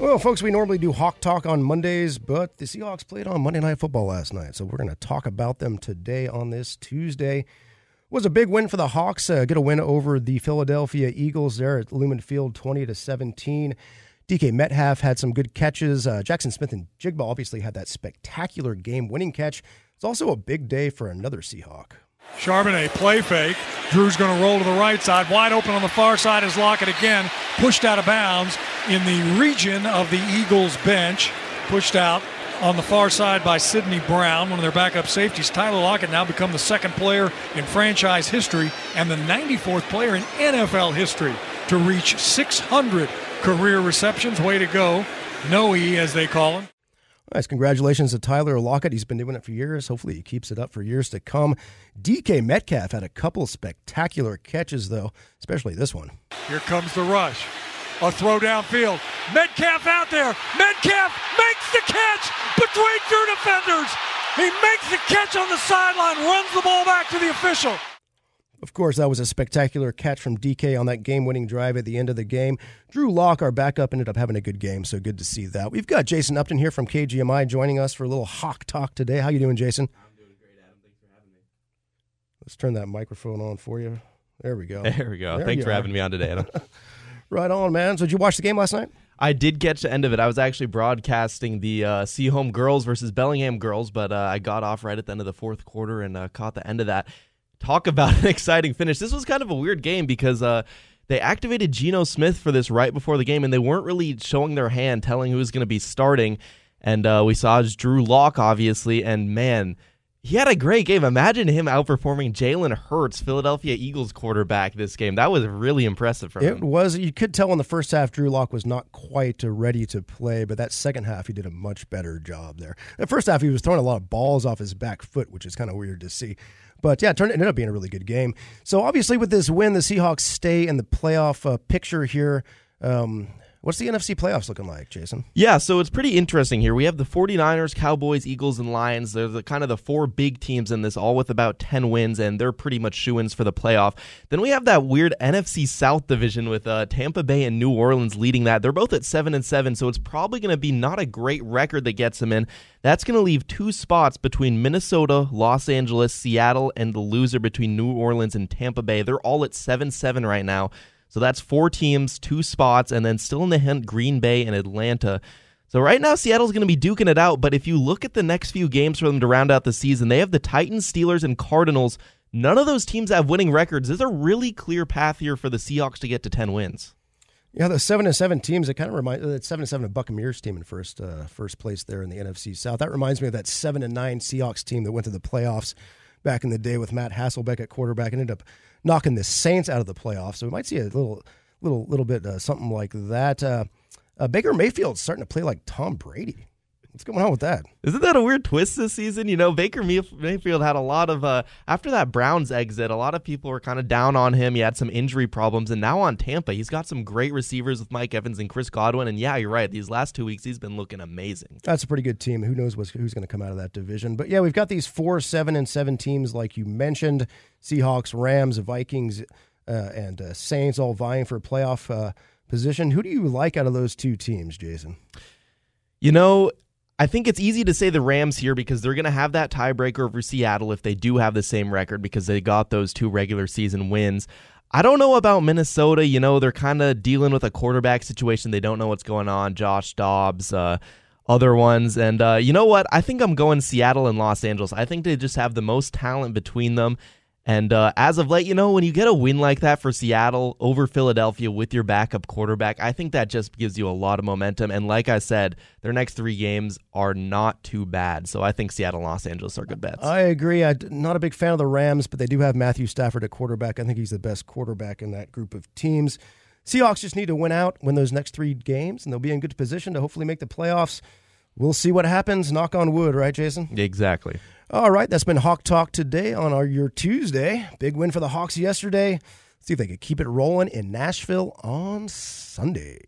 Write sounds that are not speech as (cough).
Well, folks, we normally do Hawk Talk on Mondays, but the Seahawks played on Monday Night Football last night, so we're going to talk about them today on this Tuesday. It was a big win for the Hawks. Uh, get a win over the Philadelphia Eagles there at Lumen Field, twenty to seventeen. DK Metcalf had some good catches. Uh, Jackson Smith and Jigba obviously had that spectacular game-winning catch. It's also a big day for another Seahawk. Charbonnet play fake. Drew's going to roll to the right side. Wide open on the far side is Lockett again. Pushed out of bounds in the region of the Eagles bench. Pushed out on the far side by Sydney Brown, one of their backup safeties. Tyler Lockett now become the second player in franchise history and the 94th player in NFL history to reach 600 career receptions. Way to go. Noe, as they call him. Nice. Congratulations to Tyler Lockett. He's been doing it for years. Hopefully, he keeps it up for years to come. DK Metcalf had a couple spectacular catches, though, especially this one. Here comes the rush. A throw downfield. Metcalf out there. Metcalf makes the catch between two defenders. He makes the catch on the sideline, runs the ball back to the official. Of course, that was a spectacular catch from DK on that game winning drive at the end of the game. Drew Lock, our backup, ended up having a good game, so good to see that. We've got Jason Upton here from KGMI joining us for a little Hawk Talk today. How you doing, Jason? I'm doing great, Adam. Thanks for having me. Let's turn that microphone on for you. There we go. There we go. There Thanks for are. having me on today, Adam. (laughs) Right on, man. So, did you watch the game last night? I did catch the end of it. I was actually broadcasting the uh, Sehome girls versus Bellingham girls, but uh, I got off right at the end of the fourth quarter and uh, caught the end of that. Talk about (laughs) an exciting finish. This was kind of a weird game because uh, they activated Geno Smith for this right before the game, and they weren't really showing their hand, telling who was going to be starting. And uh, we saw Drew Lock, obviously, and man, he had a great game. Imagine him outperforming Jalen Hurts, Philadelphia Eagles quarterback, this game. That was really impressive for It him. It was. You could tell in the first half, Drew Lock was not quite uh, ready to play, but that second half, he did a much better job there. The first half, he was throwing a lot of balls off his back foot, which is kind of weird to see. But yeah, it turned, it ended up being a really good game. So obviously, with this win, the Seahawks stay in the playoff uh, picture here. Um, what's the NFC playoffs looking like, Jason? Yeah, so it's pretty interesting here. We have the 49ers, Cowboys, Eagles, and Lions. They're the kind of the four big teams in this, all with about 10 wins, and they're pretty much shoo-ins for the playoff. Then we have that weird NFC South division with uh, Tampa Bay and New Orleans leading that. They're both at 7 and 7, so it's probably going to be not a great record that gets them in. That's going to leave two spots between Minnesota, Los Angeles, Seattle, and the loser between New Orleans and Tampa Bay. They're all at 7-7 right now. So that's four teams, two spots, and then still in the hunt, Green Bay and Atlanta. So right now, Seattle's going to be duking it out. But if you look at the next few games for them to round out the season, they have the Titans, Steelers, and Cardinals. None of those teams have winning records. There's a really clear path here for the Seahawks to get to 10 wins. Yeah, the seven and seven teams. It kind of reminds that seven and seven of Buccaneers team in first uh, first place there in the NFC South. That reminds me of that seven and nine Seahawks team that went to the playoffs back in the day with Matt Hasselbeck at quarterback and ended up knocking the Saints out of the playoffs. So we might see a little little little bit uh, something like that. Uh, uh, Baker Mayfield's starting to play like Tom Brady. What's going on with that? Isn't that a weird twist this season? You know, Baker Mayf- Mayfield had a lot of uh, after that Browns exit. A lot of people were kind of down on him. He had some injury problems, and now on Tampa, he's got some great receivers with Mike Evans and Chris Godwin. And yeah, you're right. These last two weeks, he's been looking amazing. That's a pretty good team. Who knows what's, who's going to come out of that division? But yeah, we've got these four, seven, and seven teams, like you mentioned: Seahawks, Rams, Vikings, uh, and uh, Saints, all vying for a playoff uh, position. Who do you like out of those two teams, Jason? You know, I think it's easy to say the Rams here because they're going to have that tiebreaker over Seattle if they do have the same record because they got those two regular season wins. I don't know about Minnesota. You know, they're kind of dealing with a quarterback situation. They don't know what's going on. Josh Dobbs, uh, other ones. And uh, you know what? I think I'm going Seattle and Los Angeles. I think they just have the most talent between them. And uh, as of late, you know, when you get a win like that for Seattle over Philadelphia with your backup quarterback, I think that just gives you a lot of momentum. And like I said, their next three games are not too bad. So I think Seattle and Los Angeles are good bets. I agree. I'm not a big fan of the Rams, but they do have Matthew Stafford at quarterback. I think he's the best quarterback in that group of teams. Seahawks just need to win out, win those next three games, and they'll be in good position to hopefully make the playoffs. We'll see what happens. Knock on wood, right, Jason? exactly. All right, that's been Hawk Talk today on our your Tuesday. Big win for the Hawks yesterday. see if they could keep it rolling in Nashville on Sunday.